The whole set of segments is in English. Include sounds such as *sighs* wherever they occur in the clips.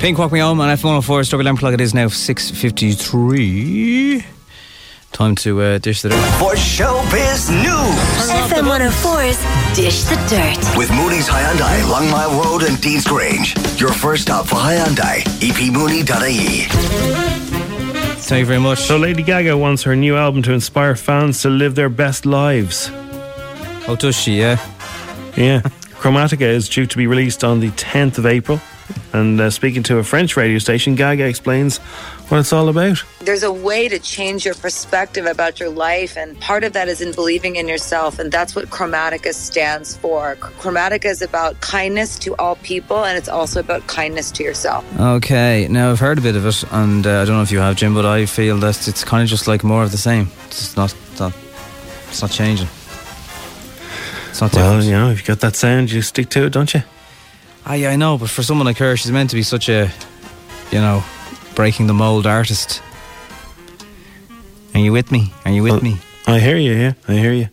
Pink Walk Me Home on F104 Strawberry Alarm Clock. It is now 6.53. Time to uh, dish the dirt. For Showbiz News FM 104's Dish the Dirt. with Mooney's Hyundai, Longmile Road and Dean's Grange. Your first stop for Hyundai, epmooney.ie. Thank you very much. So Lady Gaga wants her new album to inspire fans to live their best lives. oh, does she, yeah? Yeah. *laughs* Chromatica is due to be released on the 10th of April. And uh, speaking to a French radio station, Gaga explains what it's all about. there's a way to change your perspective about your life and part of that is in believing in yourself and that's what chromatica stands for chromatica is about kindness to all people and it's also about kindness to yourself Okay, now I've heard a bit of it, and uh, I don't know if you have, Jim, but I feel that it's kind of just like more of the same. It's just not, it's not, it's not changing. It's not Well, different. you know, if you got that sound, you stick to it, don't you? Ah, yeah, I know, but for someone like her, she's meant to be such a, you know, breaking the mold artist. Are you with me? Are you with Well, me? I hear you, yeah. I hear you.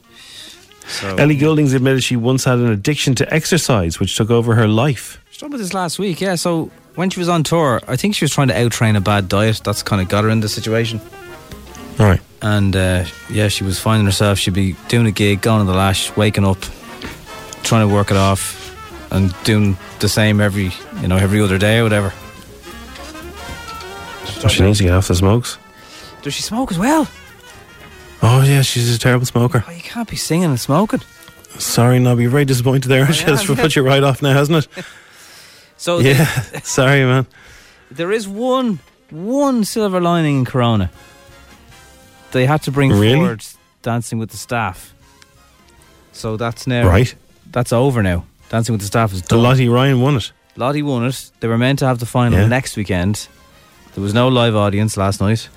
So, Ellie Goulding's admitted she once had an addiction to exercise, which took over her life. She talked about this last week, yeah. So when she was on tour, I think she was trying to out-train a bad diet. That's kind of got her in the situation. All right. And uh, yeah, she was finding herself. She'd be doing a gig, going on the lash, waking up, trying to work it off, and doing the same every, you know, every other day or whatever. Does She needs to get off the smokes. Does she smoke as well? Oh, yeah, she's a terrible smoker. Oh, you can't be singing and smoking. Sorry, Nobby, you're very disappointed there. Oh, *laughs* she has put you right off now, hasn't it? *laughs* So Yeah, *laughs* sorry, man. there is one, one silver lining in Corona. They had to bring Really? forward Dancing with the Staff. So that's now Right. That's over now. Dancing with the Staff is done. Lottie Ryan won it. Lottie won it. They were meant to have the final Yeah. next weekend. There was no live audience last night.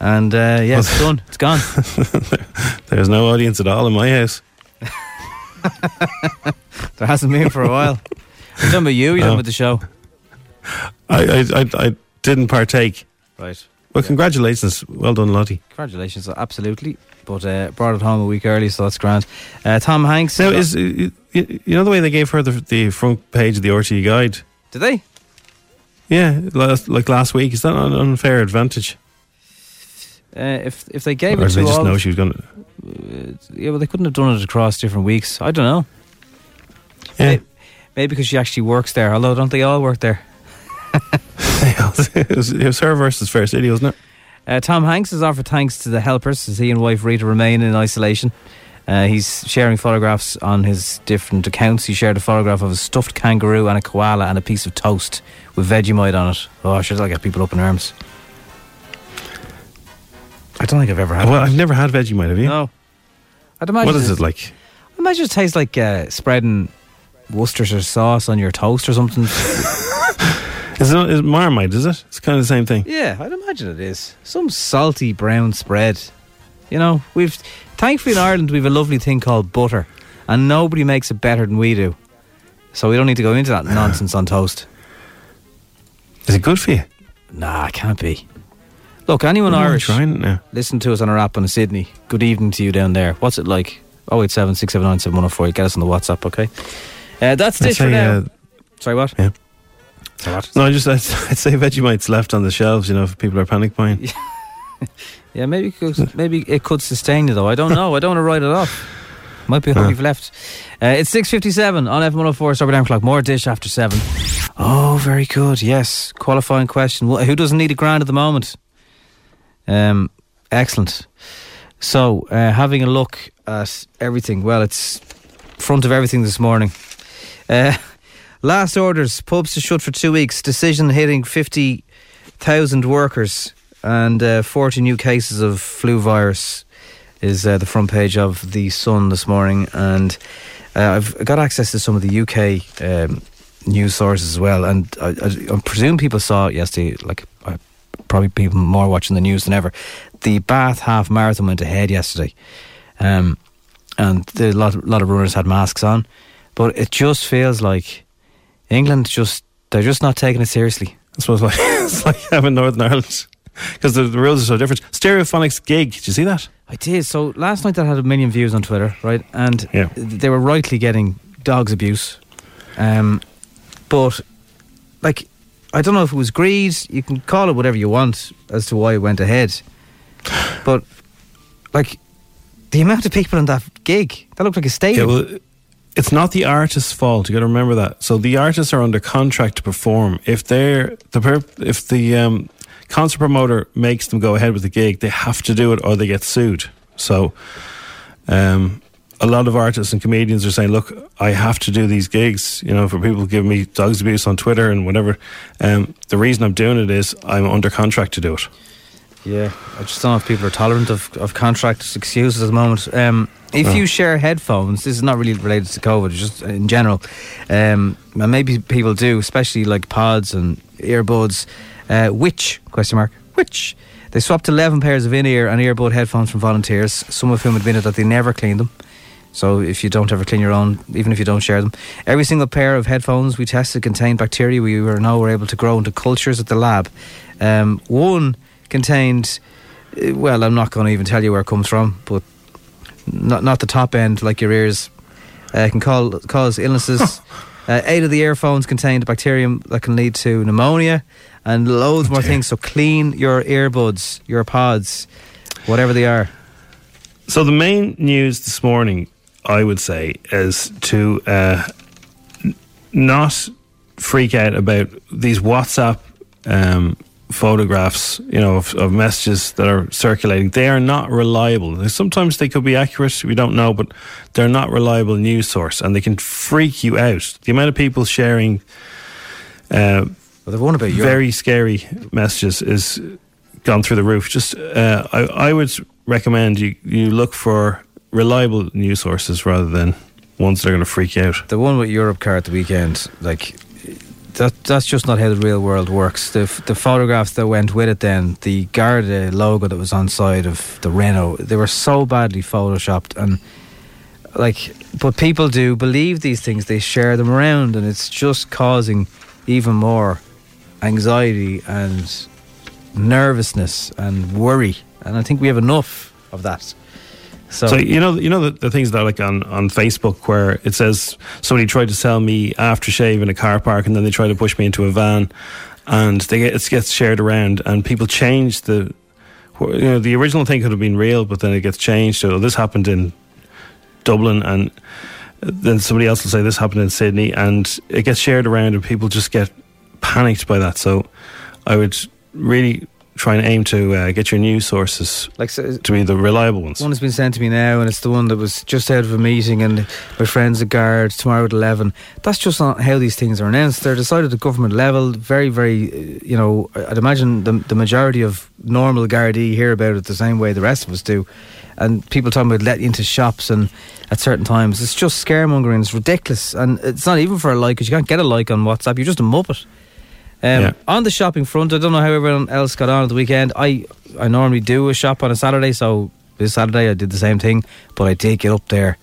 And uh, yeah, it's done. It's gone. *laughs* There's no audience at all in my house. *laughs* There hasn't been for a while. I'm talking about you. You're done with the show. I, I, I, I didn't partake. Right. Well, congratulations. Well done, Lottie. Congratulations. Absolutely. But uh, brought it home a week early, so that's grand. Uh, Tom Hanks. Now, is uh, you, know the way they gave her the, the front page of the RTE guide? Did they? Yeah, last, like last week. Is that an unfair advantage? Uh, if if they gave or it to they just all, know she was going to? yeah, well, they couldn't have done it across different weeks. I don't know. Yeah. Maybe, maybe because she actually works there. Although, don't they all work there? It, was, it was her versus Fair City, wasn't it? Uh, Tom Hanks has offered thanks to the helpers as he and wife Rita remain in isolation. Uh, he's sharing photographs on his different accounts. He shared a photograph of a stuffed kangaroo and a koala and a piece of toast with Vegemite on it. Oh, sure, that'll get people up in arms. I don't think I've ever had Well, it. I've never had Vegemite, have you? No. I'd imagine What is it like? I imagine it tastes like uh, spreading Worcestershire sauce on your toast or something. *laughs* Is it, is it Marmite, is it? It's kind of the same thing. Yeah, I'd imagine it is. Some salty brown spread. You know, we've thankfully in Ireland we've a lovely thing called butter, and nobody makes it better than we do. So we don't need to go into that nonsense on toast. Is it good for you? Nah, it can't be. Look, anyone I'm Irish, trying it now. listen to us on our app on Sydney. Good evening to you down there. What's it like? 087 679 7104. Get us on the WhatsApp, okay? Uh, that's this for now. uh, Sorry, what? Yeah. Sorry, what? No, I just I'd, *laughs* I'd say Vegemite's left on the shelves. You know, if people are panic buying. *laughs* Yeah, maybe it could, maybe it could sustain you though. I don't know. I don't want to write it off. Might be all Huh. we've left. Uh, it's 6.57 on F104, Stop Alarm Clock. More dish after 7. Oh, very good. Yes. Qualifying question. Wh- Who doesn't need a grand at the moment? Um, excellent. So, uh, having a look at everything. Well, it's front of everything this morning. Uh, *laughs* last orders. Pubs to shut for two weeks. Decision hitting 50,000 workers and uh, 40 new cases of flu virus is uh, the front page of the Sun this morning, and uh, I've got access to some of the UK um, news sources as well, and I, I, I presume people saw it yesterday. Like uh, probably people more watching the news than ever. The Bath half marathon went ahead yesterday, um, and a lot, lot of runners had masks on, but it just feels like England just they're just not taking it seriously. I suppose like *laughs* it's like having Northern Ireland because the, the rules are so different. Stereophonics gig. Did you see that? I did. So last night that had a million views on Twitter, right? And Yeah. they were rightly getting dogs abuse. Um, but like, I don't know if it was greed. You can call it whatever you want as to why it went ahead. But like, the amount of people in that gig that looked like a Yeah, stadium. well, it's not the artist's fault. You got to remember that. So the artists are under contract to perform. If they're the if the um, concert promoter makes them go ahead with the gig, they have to do it or they get sued. So, um, a lot of artists and comedians are saying, "Look, I have to do these gigs." You know, for people giving me dogs abuse on Twitter and whatever. Um, the reason I'm doing it is I'm under contract to do it. Yeah, I just don't know if people are tolerant of, of contract excuses at the moment. Um, if Oh. you share headphones, this is not really related to COVID, just in general. Um, and maybe people do, especially like pods and earbuds. Uh, which question mark? Which they swapped eleven pairs of in-ear and earbud headphones from volunteers, some of whom admitted that they never cleaned them. So if you don't ever clean your own, even if you don't share them, every single pair of headphones we tested contained bacteria we were now were able to grow into cultures at the lab. Um, one contained, uh, well, I'm not going to even tell you where it comes from, but not not the top end like your ears. Uh, can call, cause illnesses. *laughs* uh, eight of the earphones contained a bacterium that can lead to pneumonia and loads more things. So clean your earbuds, your pods, whatever they are. So the main news this morning, I would say, is to uh, not freak out about these WhatsApp um, photographs, you know, of, of messages that are circulating. They are not reliable. Sometimes they could be accurate, we don't know, but they're not reliable news source, and they can freak you out. The amount of people sharing. Uh, Well, one about Europe. very scary messages is gone through the roof. Just uh, I, I would recommend you, you look for reliable news sources rather than ones that are going to freak you out. the one with Europe car at the weekend, like that that's just not how the real world works. The the photographs that went with it, then the Garda logo that was on side of the Renault, they were so badly photoshopped and like. But people do believe these things; they share them around, and it's just causing even more anxiety and nervousness and worry. And I think we have enough of that. So, So you know, you know the, the things that are like on, on Facebook where it says somebody tried to sell me aftershave in a car park and then they try to push me into a van, and they get, it gets shared around and people change the, you know, the original thing could have been real, but then it gets changed. So this happened in Dublin and then somebody else will say this happened in Sydney and it gets shared around and people just get panicked by that. So I would really try and aim to uh, get your news sources like so, to be the reliable ones. One has been sent to me now, and it's the one that was just out of a meeting, and my friend's a guard tomorrow at 11. That's just not how these things are announced. They're decided at government level. Very, very, uh, you know, I'd imagine the, the majority of normal Gardaí hear about it the same way the rest of us do. And people talking about letting into shops and at certain times. It's just scaremongering. It's ridiculous. And it's not even for a like, because you can't get a like on WhatsApp. You're just a muppet. Um, Yeah. On the shopping front, I don't know how everyone else got on at the weekend. I I normally do a shop on a Saturday, so this Saturday I did the same thing, but I did get up there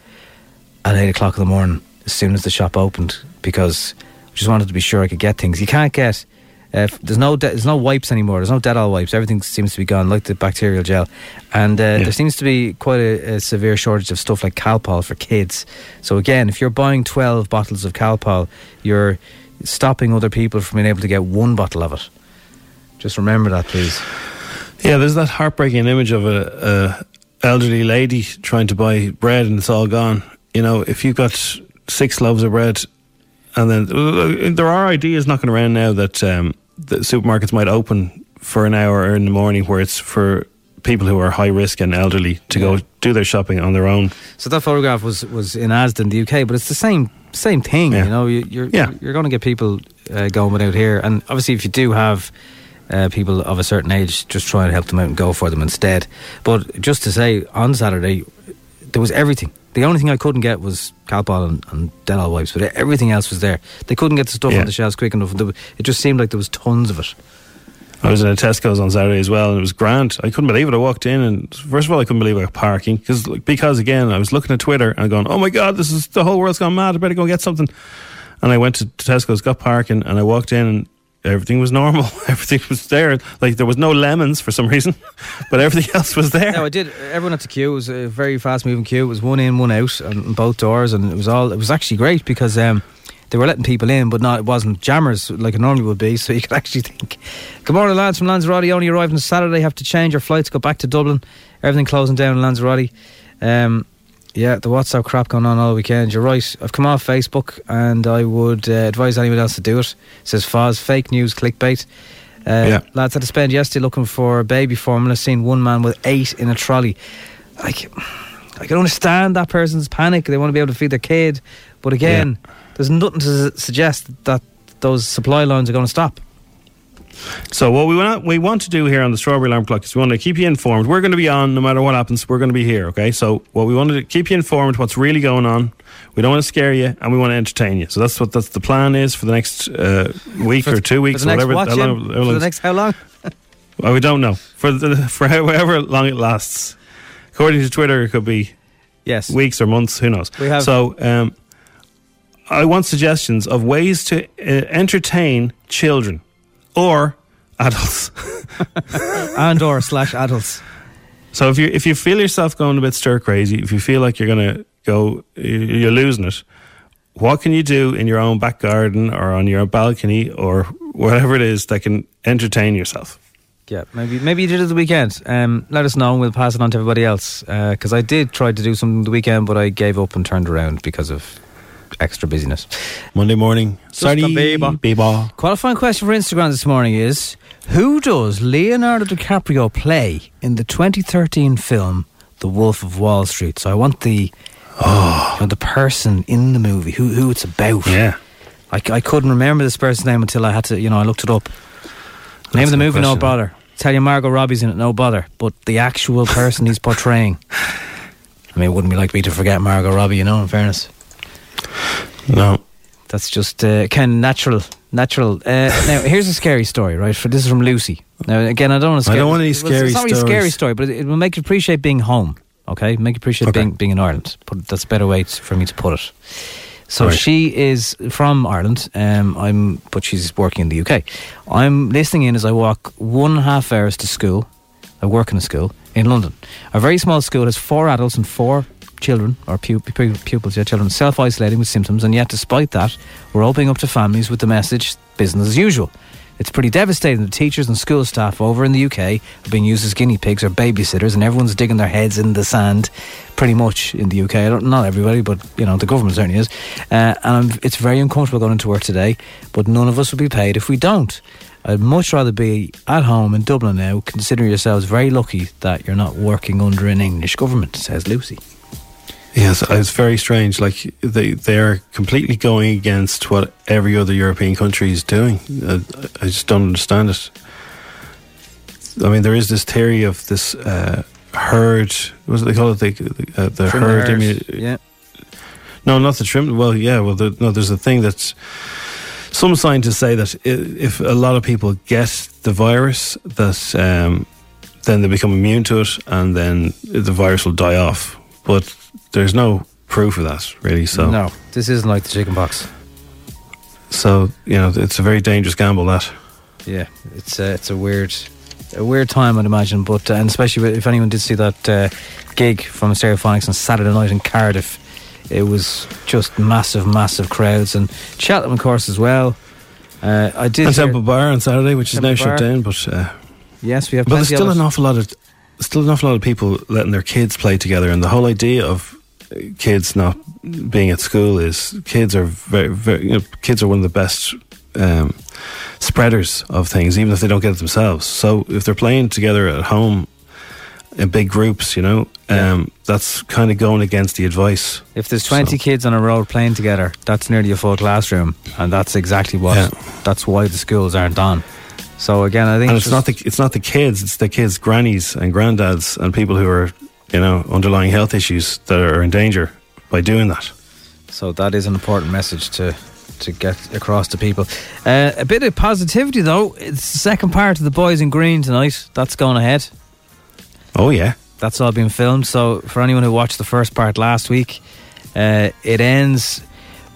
at eight o'clock in the morning as soon as the shop opened because I just wanted to be sure I could get things. You can't get uh, there's no de- there's no wipes anymore. There's no Dettol wipes. Everything seems to be gone, like the bacterial gel, and uh, there seems to be quite a, a severe shortage of stuff like Calpol for kids. So again, if you're buying twelve bottles of Calpol, you're stopping other people from being able to get one bottle of it. Just remember that, please. Yeah, there's that heartbreaking image of a, a elderly lady trying to buy bread and it's all gone. you know, if you've got six loaves of bread, and then uh, there are ideas knocking around now that um, the supermarkets might open for an hour in the morning, where it's for people who are high risk and elderly to go do their shopping on their own. So that photograph was was in Asda in the UK, but it's the same same thing. Yeah. You know, you, you're Yeah. you're going to get people uh, going without here, and obviously if you do have. Uh, people of a certain age, just try and help them out and go for them instead. But just to say, on Saturday, there was everything. The only thing I couldn't get was Calpol and, and Dettol wipes, but everything else was there. They couldn't get the stuff Yeah. on the shelves quick enough. It just seemed like there was tons of it. I was in a Tesco's on Saturday as well, and it was grand. I couldn't believe it. I walked in, and first of all, I couldn't believe I was parking because, because again, I was looking at Twitter and going, "Oh my god, this is the whole world's gone mad. I better go get something." And I went to Tesco's, got parking, and I walked in, and everything was normal. *laughs* everything was there. Like there was no lemons for some reason, *laughs* but everything else was there. No, I did. Everyone had to queue. It was a very fast moving queue. It was one in, one out, on both doors, and it was all. It was actually great because um, they were letting people in, but not. It wasn't jammers like it normally would be. So you could *laughs* actually think. Good morning, lads from Lanzarote. Only arrived on Saturday. Have to change your flights. Go back to Dublin. Everything closing down in Lanzarote. Um, yeah, the WhatsApp crap going on all weekend. You're right. I've come off Facebook, and I would uh, advise anyone else to do it. It says Foz fake news clickbait. Uh, Yeah. Lads had to spend yesterday looking for baby formula. Seen one man with eight in a trolley. Like, I can understand that person's panic. They want to be able to feed their kid, but again, there's nothing to suggest that those supply lines are going to stop. So what we want we want to do here on the Strawberry Alarm Clock is we want to keep you informed. We're going to be on no matter what happens. We're going to be here. Okay. So what we want to do, keep you informed what's really going on. We don't want to scare you, and we want to entertain you. So that's what that's the plan is for the next uh, week or two weeks, for next whatever. what, how long- how for long the next how long? *laughs* well, we don't know for the, for however long it lasts. According to Twitter, it could be Yes. weeks or months. Who knows? We have- so. Um, I want suggestions of ways to uh, entertain children or adults. *laughs* and or slash adults. So if you if you feel yourself going a bit stir crazy, if you feel like you're going to go, you're losing it. What can you do in your own back garden or on your balcony or whatever it is that can entertain yourself? Yeah, maybe maybe you did it the weekend. Um, let us know and we'll pass it on to everybody else. Because I did try to do something the weekend, but I gave up and turned around because of extra busyness. Monday morning, sorry, Bieber. Bieber. Qualifying question for Instagram this morning is Who does Leonardo DiCaprio play in the 2013 film The Wolf of Wall Street? So I want the ah. you know, the person in the movie, who who it's about. Yeah, I, I couldn't remember this person's name until I had to, you know, I looked it up. Name of the movie, no question. bother. Tell you Margot Robbie's in it, no bother. But the actual person he's *laughs* portraying. I mean, it wouldn't be like me to forget Margot Robbie, you know, in fairness. No, That's just uh, kind of natural. Natural. Uh, now, here's a scary story, right? For this is from Lucy. Now, again, I don't want to. Scare, I don't want any well, scary It's not really a scary story, but it, will make you appreciate being home. Okay, make you appreciate Okay. being being in Ireland. But that's a better way for me to put it. So Right. she is from Ireland. Um, I'm, but she's working in the UK. I'm listening in as I walk one half hours to school. I work in a school in London. A very small school has four adults and four children or pu- pu- pupils, yeah, children self isolating with symptoms, and yet despite that, we're opening up to families with the message business as usual. It's pretty devastating. The teachers and school staff over in the UK are being used as guinea pigs or babysitters, and everyone's digging their heads in the sand. Pretty much in the UK, not everybody, but you know the government certainly is. Uh, and it's very uncomfortable going into work today. But none of us will be paid if we don't. I'd much rather be at home in Dublin now. Consider yourselves very lucky that you're not working under an English government, says Lucy. Yes, it's very strange. Like they they are completely going against what every other European country is doing. Uh, I just don't understand it. I mean, there is this theory of this uh, herd. What do they call it? The, uh, the Trim herd. immu- yeah. No, not the trim. Well, yeah. Well, the, no. There's a thing that's. Some scientists say that if a lot of people get the virus, that um, then they become immune to it, and then the virus will die off. But there's no proof of that, really. So, No, this isn't like the chicken pox. so you know, it's a very dangerous gamble. That Yeah, it's a, it's a weird, a weird time, I'd imagine. But uh, and especially if anyone did see that uh, gig from Stereophonics on Saturday night in Cardiff, it was just massive, massive crowds, and Cheltenham, of course, as well. Uh, I did. and Temple Bar on Saturday, which is now Temple shut down, but uh, yes, we have. but there's still an awful lot of still an awful lot of people letting their kids play together, and the whole idea of kids not being at school is kids are very, very you know, kids are one of the best um, spreaders of things, even if they don't get it themselves. So if they're playing together at home in big groups, you know, um, that's kind of going against the advice. If there's 20 kids on a road playing together, that's nearly a full classroom, and that's exactly what. Yeah. That's why the schools aren't on. So again, I think and it's just- not the it's not the kids, it's the kids' grannies and granddads and people who are you know underlying health issues that are in danger by doing that. So that is an important message to to get across to people. Uh, a bit of positivity though. It's the second part of the Boys in Green tonight. That's going ahead. Oh yeah, That's all been filmed. So for anyone who watched the first part last week, uh, it ends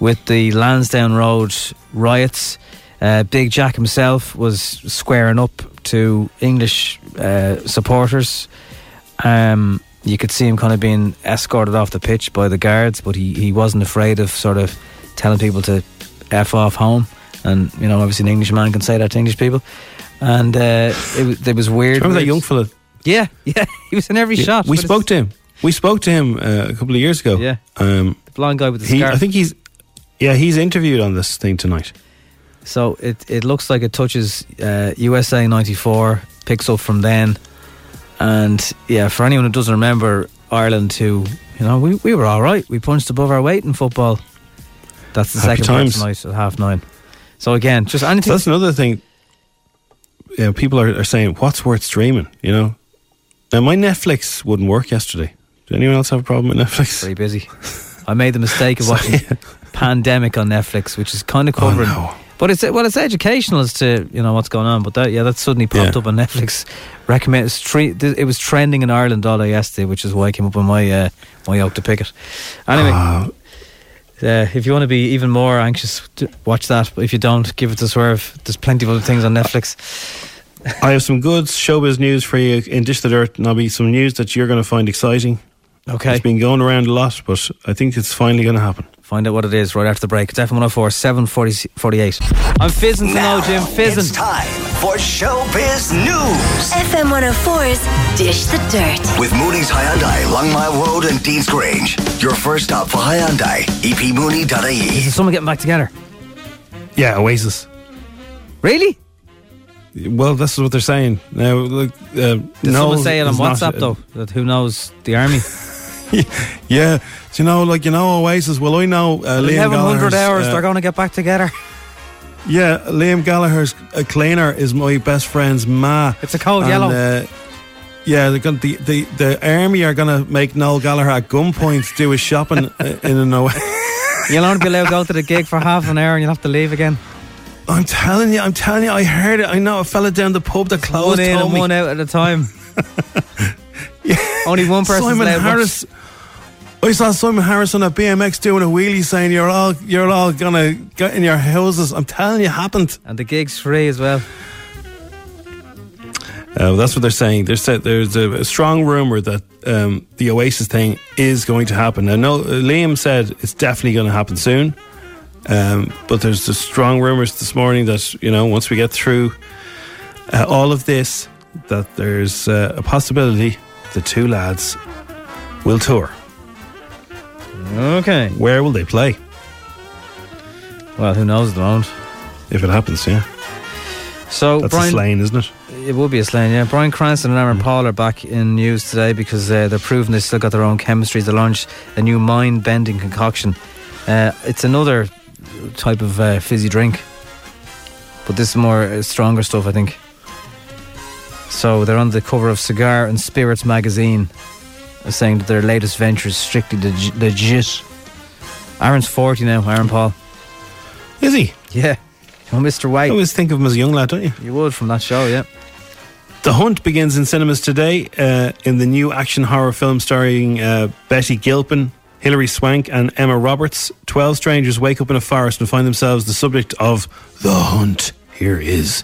with the Lansdowne Road riots. Uh, Big Jack himself was squaring up to English uh, supporters. Um, you could see him kind of being escorted off the pitch by the guards, but he, he wasn't afraid of sort of telling people to f off home. And you know, obviously, an Englishman can say that to English people. And uh, it, was- it was weird. remember that young fella? Yeah, *laughs* yeah, he was in every Yeah, shot. we spoke to him. We spoke to him uh, a couple of years ago. Yeah. um, The blonde guy with the he, scarf. I think he's yeah he's interviewed on this thing tonight. So it it looks like it touches uh, USA '94, picks up from then, and yeah, for anyone who doesn't remember Ireland, who you know we, we were all right. We punched above our weight in football. That's the Happy second part times. tonight at half nine. So again, just anything. So that's another thing. Yeah, people are, are saying what's worth streaming. You know, now my Netflix wouldn't work yesterday. Did anyone else have a problem with Netflix? very busy. I made the mistake of *laughs* watching. Pandemic on Netflix, which is kind of covering. no. But it's well, it's educational as to you know what's going on. But that yeah, that suddenly popped Yeah. up on Netflix. Recommend it was trending in Ireland all day yesterday, which is why I came up on my uh, my oak to pick it. Anyway, Ah, uh, if you want to be even more anxious, watch that. But if you don't, give it to Swerve. There's plenty of other things on Netflix. *laughs* I have some good showbiz news for you in Dish the Dirt, and I'll be some news that you're going to find exciting. Okay, It's been going around a lot, but I think it's finally going to happen. Find out what it is right after the break. It's F104 748. I'm fizzing to know, Jim. It's Fizzing. time for Showbiz News FM 104's Dish the Dirt. with Mooney's Hyundai, Longmile Road and Dean's Grange. Your first stop for Hyundai, epmooney.ie. Is someone getting back together? Yeah, Oasis. Really? Well, this is what they're saying now. Look, uh, Did no, someone say it on it's not- WhatsApp though? That who knows the army? *laughs* *laughs* Yeah, do you know, like you know, Oasis. Well, I know uh, Liam Gallagher's, hours. uh, they're going to get back together. Yeah, Liam Gallagher's uh, cleaner is my best friend's ma. It's a cold And, yellow. Uh, yeah, they're gonna, the, the the army are going to make Noel Gallagher at gunpoint do his shopping uh, in an Oasis. *laughs* You'll only be allowed to go to the gig for half an hour, and you'll have to leave again. I'm telling you, I'm telling you, I heard it. I know a fella down the pub that closed one in and me. one out at a time. *laughs* Only one person. Simon Harris. I saw Simon Harris on a BMX doing a wheelie, saying you're all you're all gonna get in your houses. I'm telling you, it happened. and the gig's free as well. Uh, that's what they're saying. There's there's a, a strong rumor that um, the Oasis thing is going to happen. Now, no, Liam said it's definitely going to happen soon. Um, but there's the strong rumors this morning that you know once we get through uh, all of this, that there's uh, a possibility the two lads will tour. Okay. Where will they play Well, who knows at the moment? if it happens? Yeah, So that's Brian, a slaying, isn't it? it will be a slaying. Yeah, Bryan Cranston and Aaron Paul are back in news today because uh, they're proving they still got their own chemistry. They launched a new mind-bending concoction. Uh, it's another type of uh, fizzy drink, but this is more uh, stronger stuff, I think. So they're on the cover of Cigar and Spirits magazine, uh, saying that their latest venture is strictly leg- legit. Aaron's forty now. Aaron Paul. Is he? Yeah. Oh, Mr. I White. always think of him as a young lad, don't you? You would from that show, yeah. The Hunt begins in cinemas today uh, in the new action horror film starring uh, Betty Gilpin, Hilary Swank, and Emma Roberts. Twelve strangers wake up in a forest and find themselves the subject of The Hunt. Here is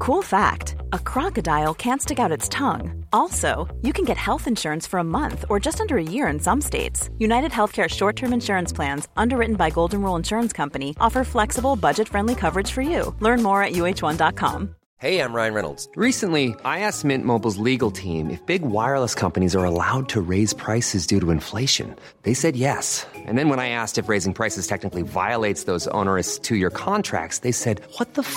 Cool fact a crocodile can't stick out its tongue. Also, you can get health insurance for a month or just under a year in some states. United Healthcare short term insurance plans, underwritten by Golden Rule Insurance Company, offer flexible, budget friendly coverage for you. Learn more at uh1.com. Hey, I'm Ryan Reynolds. Recently, I asked Mint Mobile's legal team if big wireless companies are allowed to raise prices due to inflation. They said yes. And then when I asked if raising prices technically violates those onerous two year contracts, they said, What the f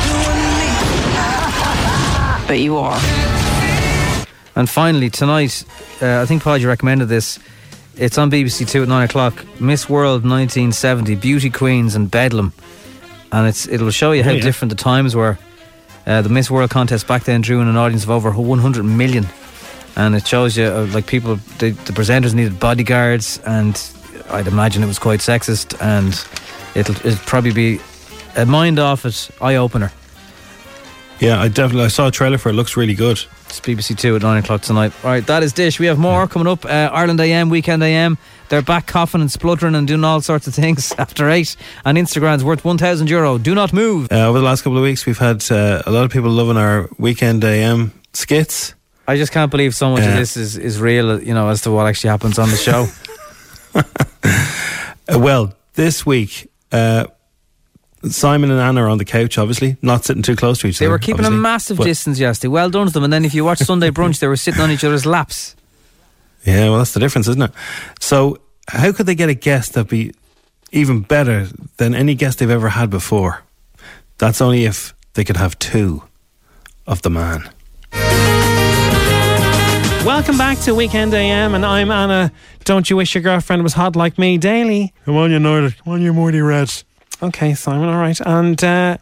But you are. And finally, tonight, uh, I think Paul, you recommended this. It's on BBC Two at nine o'clock. Miss World 1970, Beauty Queens and Bedlam, and it's it'll show you how yeah. different the times were. Uh, the Miss World contest back then drew in an audience of over 100 million, and it shows you uh, like people. The, the presenters needed bodyguards, and I'd imagine it was quite sexist, and it'll it'll probably be a mind off it eye opener. Yeah, I definitely I saw a trailer for it. Looks really good. It's BBC Two at nine o'clock tonight. All right, that is Dish. We have more coming up. Uh, Ireland AM, Weekend AM. They're back coughing and spluttering and doing all sorts of things *laughs* after eight. And Instagram's worth one thousand euro. Do not move. Uh, over the last couple of weeks, we've had uh, a lot of people loving our weekend AM skits. I just can't believe so much of this is, is real. You know, as to what actually happens on the show. *laughs* Uh, well, this week, uh, Simon and Anna are on the couch, obviously, not sitting too close to each they other. They were keeping a massive But- distance yesterday. Well done to them. And then if you watch Sunday *laughs* brunch, they were sitting on each other's laps. Yeah, well, that's the difference, isn't it? So, how could they get a guest that'd be even better than any guest they've ever had before? That's only if they could have two of the man. Welcome back to Weekend AM, and I'm Anna. Don't you wish your girlfriend was hot like me daily? Come on, United. Come on, you mighty Reds. Okay, Simon, all right. And uh,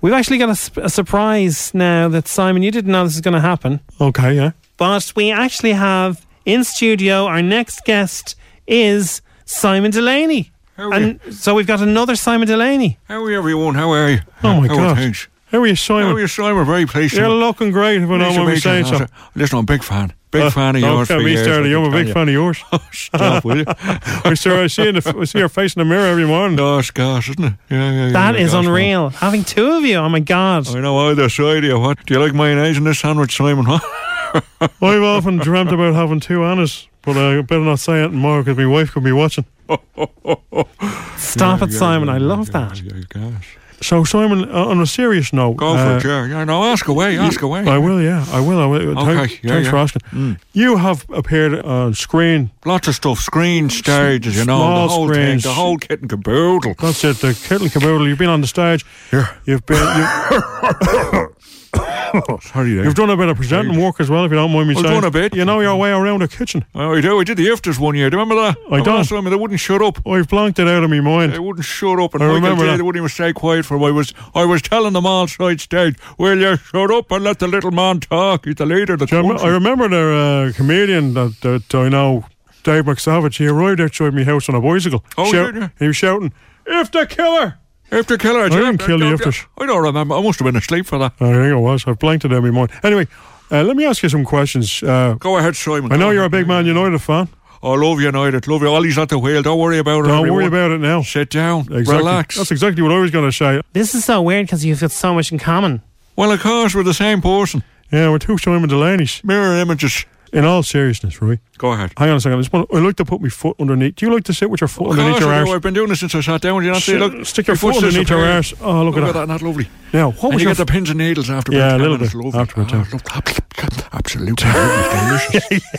we've actually got a, sp- a surprise now that, Simon, you didn't know this is going to happen. Okay, yeah. But we actually have in studio, our next guest is Simon Delaney. How are and so we've got another Simon Delaney. How are you, everyone? How are you? Oh, my How are God. things? How are you, Simon? How are you, Simon? Very pleased. You're looking great, if I Pleased don't to mind me meet you. saying so. Listen, I'm a big fan. Big Uh, fan of yours. for me years. I I'm a big you. fan of yours. *laughs* Stop, will you? *laughs* I sure I see in the, I see your face in the mirror every morning. Gosh, gosh, isn't it? Yeah, yeah, yeah. That is gosh, man. unreal. Having two of you, oh my God. I know either side of you. What? Do you like mayonnaise in this sandwich, Simon? *laughs* I've often dreamt about having two Annas, but I better not say it more because my wife could be watching. Stop Yeah, it, yeah, Simon. yeah, I love that. gosh. So, Simon, uh, on a serious note, Go uh, for it, yeah. Yeah, no, ask away, ask away. I will, yeah, I will. I will. Okay, Thank- yeah, thanks yeah. for asking. Mm. You have appeared on screen. Lots of stuff, screen, stages, you know, the whole screens. thing, the whole kit and caboodle. That's it, the kit and caboodle. You've been on the stage. Yeah. You've been. You, *laughs* *laughs* *coughs* Sorry there. you've done a bit of presenting work as well, if you don't mind me I've saying. done a bit. You know your way around a kitchen. Oh, I do. I did the IFTAs one year. Do you remember that? I The don't. Time they wouldn't shut up. I've blanked it out of my mind. They wouldn't shut up, and I Michael remember that. they wouldn't even stay quiet for. I was, I was telling them all side stage, "Will you shut up and let the little man talk? He's the leader of the country." I remember the uh, comedian that, that I know, Dave McSavage. He arrived outside my house on a bicycle. Oh, Shout-? He was shouting, "If the killer!" After killer, I didn't kill the IFTAs. I don't remember. I must have been asleep for that. I think it was. I've blanked it out of my mind. Anyway, uh, let me ask you some questions. Uh, Go ahead, Simon. I know you're a big Man United fan. I love United. Love you. Ollie's at the wheel. Don't worry about it. Don't everyone. worry about it now. Sit down. Exactly. Relax. That's exactly what I was going to say. This is so weird because you've got so much in common. well, of course, we're the same person. Yeah, we're two Simon Delaney's. Mirror images. In all seriousness, Roy. Go ahead. Hang on a second. I, just want, I like to put my foot underneath. Do you like to sit with your foot underneath your arse? I've been doing this since I sat down. Do you not see? Look, stick your foot's foot underneath your arse. Oh, look, at that. Not lovely. Now, what and was you your get the pins and needles after Yeah, a little bit afterwards, Ah, yeah. Absolutely delicious. *laughs*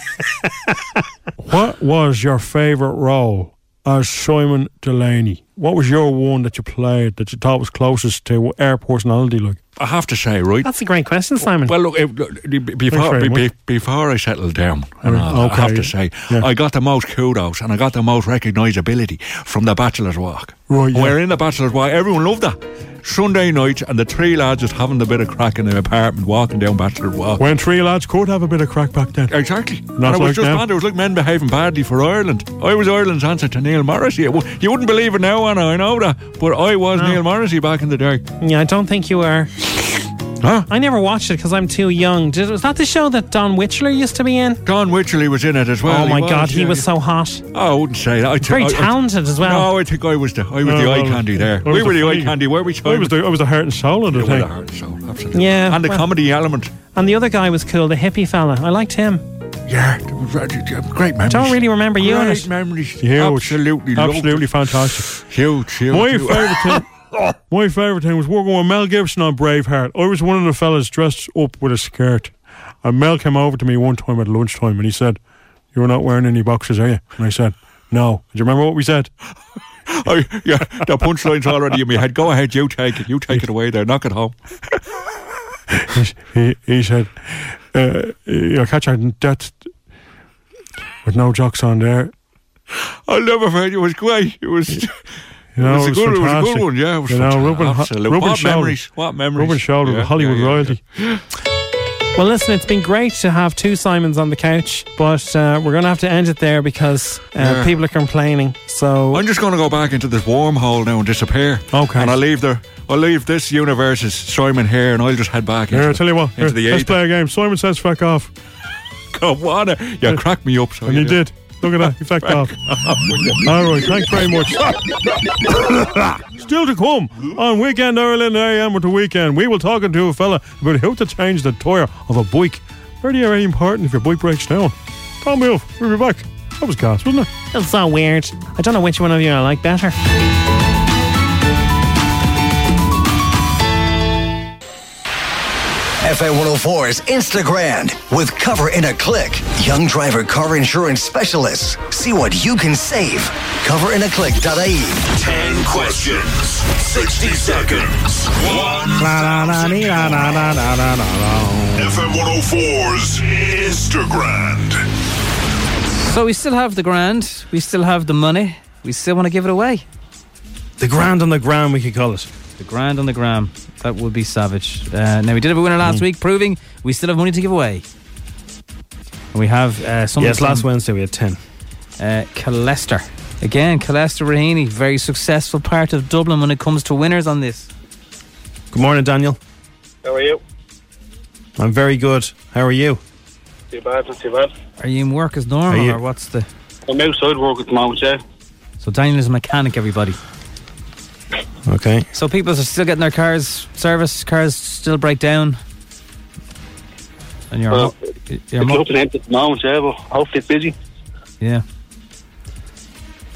What was your favourite role as Simon Delaney? What was your one that you played that you thought was closest to our personality? Like, I have to say, right? That's a great question, Simon. Well, look, it, before be- before I settled down, and all, I have to say, Yeah. I got the most kudos and I got the most recognisability from the Bachelor's Walk. Right, yeah. We're in the Bachelor's Walk. Everyone loved that. Sunday night, and the three lads just having a bit of crack in their apartment, walking down Bachelor's Walk. When three lads could have a bit of crack back then. Exactly. Not and Not it was like just now. mad. It was like men behaving badly for Ireland. I was Ireland's answer to Neil Morrissey. It You wouldn't believe it now, I know that, but I was Neil Morrissey back in the day. Yeah, I don't think you were. Huh? I never watched it because I'm too young. Did, was that the show that Don Wycherley used to be in? Don Wycherley was in it as well. oh my He God, he yeah. was so hot. Oh, I wouldn't say that. I thi- Very I- I- talented as well. No, I think I was the I was oh, No, the eye candy there. We were the the eye candy. Were we? I was the I was the heart and soul of the thing. the heart and soul, absolutely. Yeah, and the well- comedy element. And the other guy was cool, the hippie fella. I liked him. Yeah, great memories. Don't really remember you Great it. memories. Huge. Absolutely, loved Absolutely it. fantastic. Huge, huge. My huge. favourite thing. *laughs* My favourite thing was working with Mel Gibson on Braveheart. I was one of the fellas dressed up with a skirt. And Mel came over to me one time at lunchtime and he said, You're not wearing any boxes, are you? And I said, No. Do you remember what we said? *laughs* Oh, yeah, the punchline's already in my head. Go ahead, you take it. You take it away there. Knock it home. *laughs* he, he said, uh, You'll catch our death with no jocks on there. I'll never forget. It was great. It was. *laughs* You know, it was, a good, it was a good one, yeah. It was you know, Absolute. rubbing what memories? What memories? Rubbing shoulders Yeah, Hollywood yeah, yeah, royalty. *laughs* Well, listen, it's been great to have two Simons on the couch, but uh, we're going to have to end it there because uh, Yeah. people are complaining. So I'm just going to go back into this wormhole now and disappear. Okay. And I'll leave the I'll leave this universe's Simon here, and I'll just head back. Here, I'll tell you what. into Here, the let's play a game. Simon says fuck off. *laughs* Come on, uh, you cracked me up. So And you he did. Look at that. He fucked off. *laughs* All right. Thanks very much. *laughs* Still to come on Weekend Ireland AM with the weekend. We will talking to a fella about how to change the tyre of a bike. Very, very important if your bike breaks down. Call me up. We'll be back. That was gas, wasn't it? it's so weird. I don't know which one of you I like better. FM 104's Instagram with Cover in a Click. Young driver car insurance specialists. See what you can save. Coverinaclick.ie. 10 questions, 60 seconds, one. FM 104's Instagram. So we still have the grand, we still have the money, we still want to give it away. The grand on the gram, we could call it. The grand on the gram. That would be savage. Uh, now we did have a winner last Mm. week, proving we still have money to give away. And we have uh, something. Yes, last Wednesday we had 10. Uh, Calester. Again, Calester Raheny, very successful part of Dublin when it comes to winners on this. Good morning, Daniel. How are you? I'm very good. How are you? Too bad, not too bad. Are you in work as normal, or what's the? I'm outside work at the moment, yeah. So Daniel is a mechanic, everybody. Okay. So people are still getting their cars serviced. Cars still break down. And you're, Well, mo- It's you're mo- up and empty at the moment, yeah, but hopefully it's busy. yeah.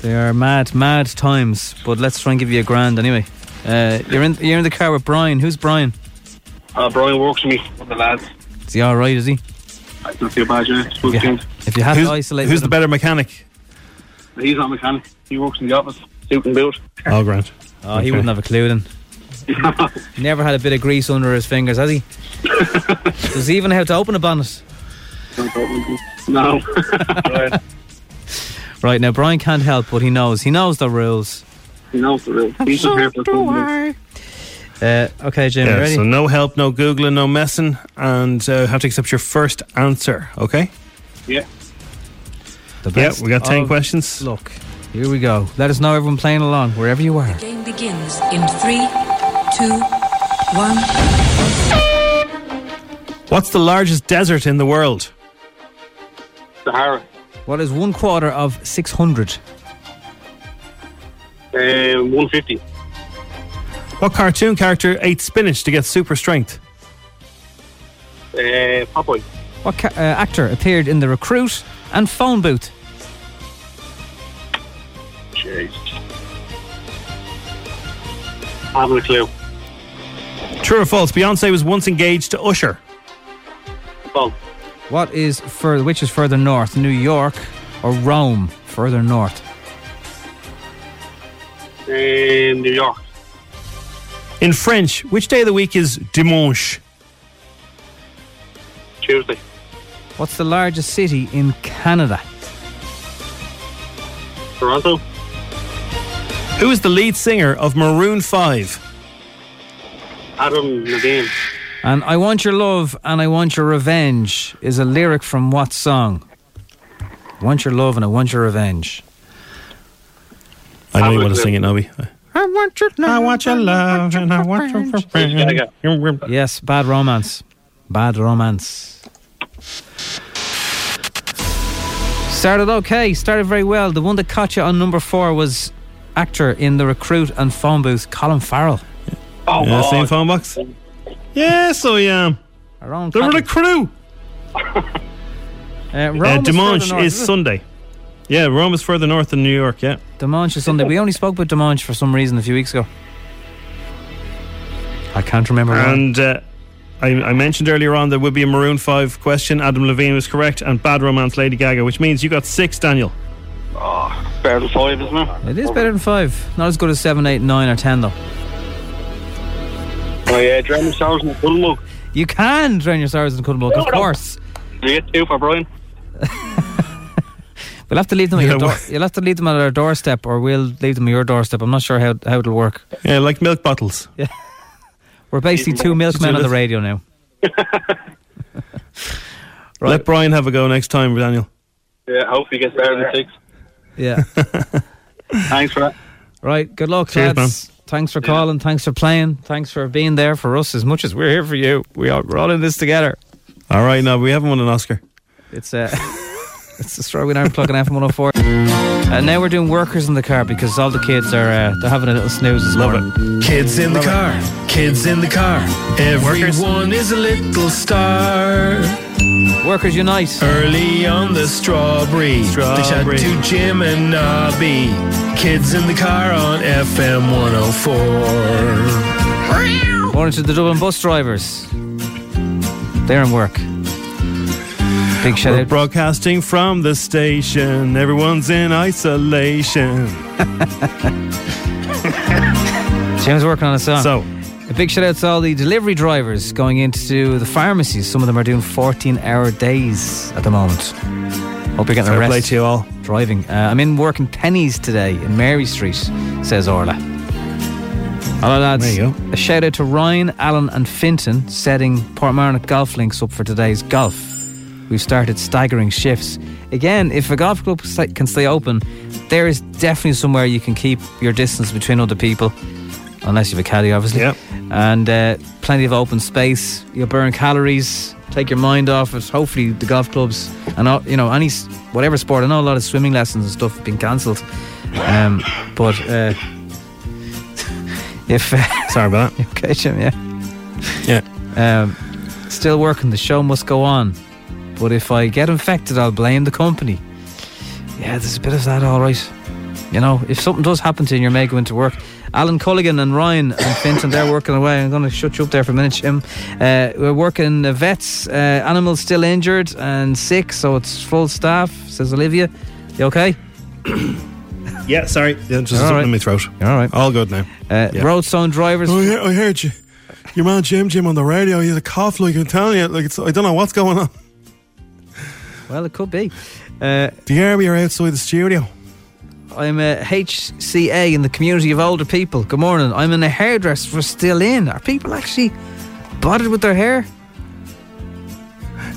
They are mad, mad times. But let's try and give you a grand anyway. Uh, you're in, you're in the car with Brian. Who's Brian? Uh, Brian works with me, with the lads. Is he all right? Is he? It's not too bad, yeah. If you, thing. if you had who's to isolate, who's the him- better mechanic? He's not a mechanic. He works in the office, suit and boot. Oh, Grant. Oh, he wouldn't have a clue then. Never had a bit of grease under his fingers, has he? *laughs* Does he even have to open a bonnet? no. *laughs* right. Right now, Brian can't help, but he knows. He knows the rules. He knows the rules. He's just here for the Uh, okay, Jimmy, Yeah, ready? so no help, no googling, no messing, and uh, have to accept your first answer. Okay. Yeah. The Yeah, we got ten questions. Look, here we go. Let us know, everyone playing along, wherever you are. Game begins in three, two, one. What's the largest desert in the world? Sahara. What is one quarter of 600? Um, 150. What cartoon character ate spinach to get super strength? Uh, Popeye. What ca- uh, actor appeared in The Recruit and Phone Booth? Jeez. I haven't a clue. True or false? Beyonce was once engaged to Usher. False. What is further? Which is further north, New York or Rome? Further north. In New York. In French, which day of the week is dimanche? Tuesday. What's the largest city in Canada? Toronto. Who is the lead singer of Maroon 5? Adam Levine. And I Want Your Love and I Want Your Revenge is a lyric from what song? I want your love and I want your revenge. I know you want to sing it, Nobby. I want your love. I want your love and I want your revenge. Yes, Bad Romance. Bad Romance. Started okay, started very well. The one that caught you on number four was actor in The Recruit and Phone Booth, Colin Farrell. Oh, yeah, same phone box? Yes, I am. Our own They were Colin. the crew. *laughs* Uh, Rome Uh, is Dimanche further north, is isn't? Sunday. Yeah, Rome is further north than New York, yeah. Dimanche is Sunday. We only spoke about Dimanche for some reason a few weeks ago. I can't remember. And uh, I, I mentioned earlier on there would be a Maroon 5 question. Adam Levine was correct. And Bad Romance, Lady Gaga, which means you got six, Daniel. Oh, better than five, isn't it? It is better than five. Not as good as seven, eight, nine, or ten though. Oh, yeah, drown yourselves in Stars and Puddlemug. You can drain your stars in Cuddenbrook, of course. Do you get two for Brian? *laughs* We'll have to leave them at Yeah, your *laughs* door. You'll have to leave them at our doorstep, or we'll leave them at your doorstep. I'm not sure how how it'll work. Yeah, like milk bottles. *laughs* Yeah, we're basically two milkmen on the radio now. Let Brian have a go next time, Daniel. Yeah, hope he gets better than six. Yeah. *laughs* Thanks for that. Right. Good luck, Cheers, lads. Thanks for calling. Thanks for playing. Thanks for being there for us as much as we're here for you. We are, we're all in this together. All right, now we haven't won an Oscar. It's uh, *laughs* it's the story we aren't plugging FM 104. And now we're doing workers in the car because all the kids are uh, they're having a little snooze this Love morning. Kids in the Love it. car, kids in the car. Everyone is a little star. Workers unite. Early on the strawberry, Strawberry. they chat to Jim and Nobby. Kids in the car on FM 104. Morning to the Dublin bus drivers. They're in work. Big shout We're out. broadcasting from the station. Everyone's in isolation. *laughs* Jim's working on a song. So, A big shout out to all the delivery drivers going into the pharmacies. Some of them are doing 14 hour days at the moment. Hope you're getting Fair a play rest. to you all. Driving. Uh, I'm in working Penneys today in Mary Street, says Orla. Hello, lads. There you go. A shout out to Ryan, Allen, and Fintan setting Portmarnock golf links up for today's golf. We've started staggering shifts. Again, if a golf club can stay open, there is definitely somewhere you can keep your distance between other people, unless you have a caddy, obviously. Yep. And uh, plenty of open space. You'll burn calories, take your mind off it. Hopefully, the golf clubs and all, you know any whatever sport. I know a lot of swimming lessons and stuff have been cancelled, um, but uh, *laughs* if *laughs* sorry about that. *laughs* okay, Jim, yeah. Yeah. Um, still working. The show must go on. But if I get infected, I'll blame the company. Yeah, there's a bit of that, all right. You know, if something does happen to you and you're made go into work, Alan Culligan and Ryan and Fintan, they're working away. I'm going to shut you up there for a minute, Jim. Uh, we're working uh, vets, uh, animals still injured and sick, so it's full staff, says Olivia. You okay? *coughs* Yeah, sorry. Yeah, just All something right. in my throat. You're all right. All good now. Uh, Yeah. Roadstone drivers. Oh yeah, I heard you. Your man Jim Jim on the radio. He had a cough, like I'm telling you. Like it's, I don't know what's going on. Well, it could be. Uh, The army are outside the studio. I'm a HCA in the community of older people. Good morning. I'm in a hairdresser for still in. Are people actually bothered with their hair?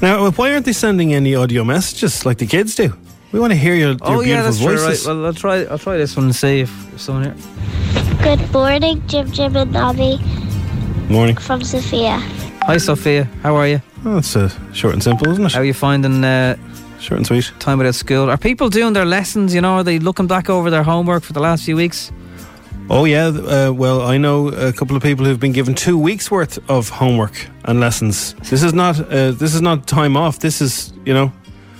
Now, why aren't they sending any audio messages like the kids do? We want to hear your, your oh yeah, beautiful that's true. Right. voices. Well, I'll try. I'll try this one and see if, if someone here. Good morning, Jim Jim and Nobby Morning. from Sophia. Hi, Sophia. How are you? Oh, that's uh, short and simple, isn't it? How are you finding uh, Short and sweet. time without school? Are people doing their lessons? You know, are they looking back over their homework for the last few weeks? Oh yeah. Uh, well, I know a couple of people who've been given two weeks worth of homework and lessons. This is not. Uh, this is not time off. This is you know.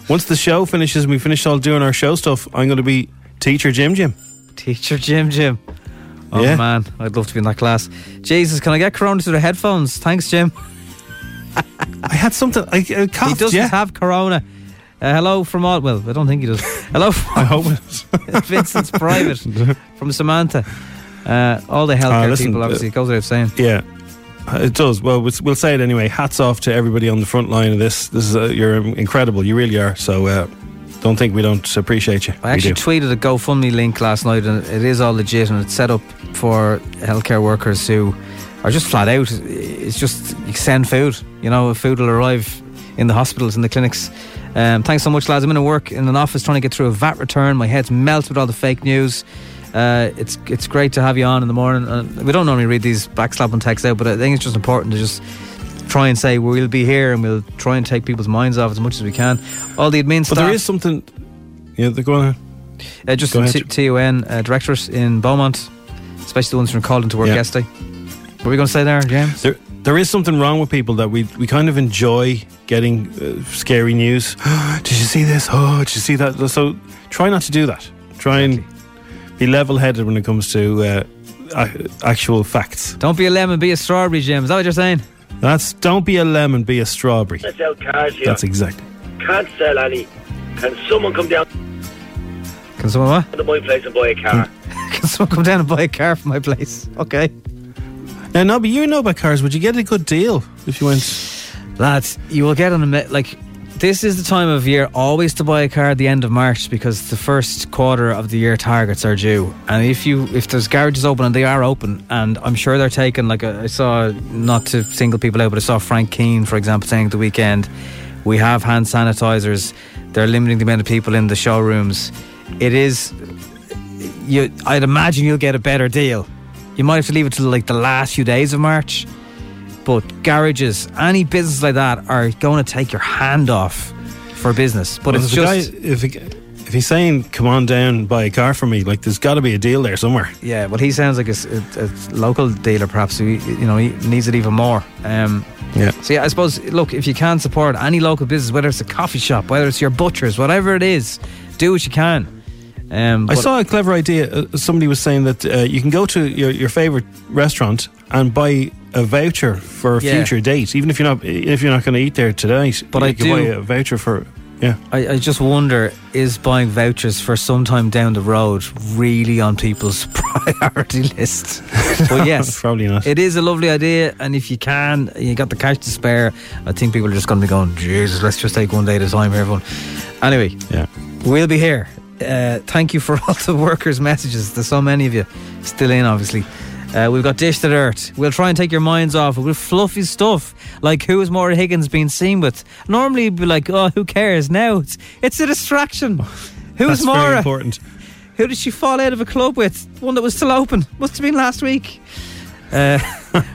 Once the show finishes and we finish all doing our show stuff, I'm going to be teacher Jim Jim. Teacher Jim Jim. Oh Yeah. man, I'd love to be in that class. Jesus, can I get Corona through the headphones? Thanks, Jim. *laughs* I had something. I, I He coughed. doesn't yeah. have Corona. Uh, hello from all. Well, I don't think he does. Hello. *laughs* From I hope it is. *laughs* Vincent's private from Samantha. Uh, all the healthcare Ah, listen, people, uh, obviously, it goes without saying. Yeah, Uh, it does. Well, we'll say it anyway. Hats off to everybody on the front line of this. This is uh, you're incredible. You really are. So uh, don't think we don't appreciate you. I actually tweeted a GoFundMe link last night, and it is all legit, and it's set up for healthcare workers who are just flat out. It's just you send food. You know, food will arrive in the hospitals and the clinics. Um, thanks so much, lads. I'm in to work in an office trying to get through a VAT return. My head's melted with all the fake news. Uh, it's it's great to have you on in the morning. Uh, we don't normally read these backslapping texts out, but I think it's just important to just try and say we'll be here and we'll try and take people's minds off as much as we can. All the admin But staff. there is something. Yeah, they're going. Uh, just Go. T- TUN uh, directors in Beaumont, especially the ones who are called into work Yeah. yesterday. What were we going to say there, James? There, there is something wrong with people that we we kind of enjoy getting uh, scary news. *gasps* did you see this? Oh, did you see that? So try not to do that. Try and be level-headed when it comes to uh, a- actual facts. Don't be a lemon, be a strawberry, Jim. Is that what you're saying? That's don't be a lemon, be a strawberry. Let's sell cars here. That's exactly. Can't sell any. Can someone come down Can someone what? to my place and buy a car? *laughs* Can someone come down and buy a car from my place? Okay. Now, no, but you know about cars. Would you get a good deal if you went? Lads, you will get an like. This is the time of year always to buy a car at the end of March because the first quarter of the year targets are due. And if you if there's garages open and they are open, and I'm sure they're taking like a, I saw not to single people out, but I saw Frank Keane, for example, saying the weekend, we have hand sanitizers. They're limiting the amount of people in the showrooms. It is you. I'd imagine you'll get a better deal. You might have to leave it till like the last few days of March but garages, any business like that, are going to take your hand off for business. But Well, it's if just guy, if he, if he's saying, "Come on down, buy a car for me," like there's got to be a deal there somewhere. yeah. Well, he sounds like a local dealer, perhaps. Who you know he needs it even more. Um, yeah. So yeah, I suppose look if you can support any local business, whether it's a coffee shop, whether it's your butchers, whatever it is, do what you can. Um, I saw a clever idea. Uh, somebody was saying that uh, you can go to your, your favorite restaurant and buy a voucher for a Yeah. future date, even if you're not if you're not going to eat there tonight. But you I can do- buy a voucher for yeah. I, I just wonder is buying vouchers for some time down the road really on people's *laughs* priority list? But yes, *laughs* Probably not. It is a lovely idea, and if you can, you got the cash to spare. I think people are just going to be going, Jesus, let's just take one day at a time, here, everyone. Anyway, yeah, we'll be here. Uh, thank you for *laughs* all the workers' messages. There's so many of you still in, obviously. Uh, we've got Dish the Dirt. We'll try and take your minds off it with fluffy stuff like who is Maura Higgins been seen with. Normally, you'd be like, oh, who cares? Now it's, it's a distraction. *laughs* Who's Maura? important. Who did she fall out of a club with? One that was still open. Must have been last week. Uh,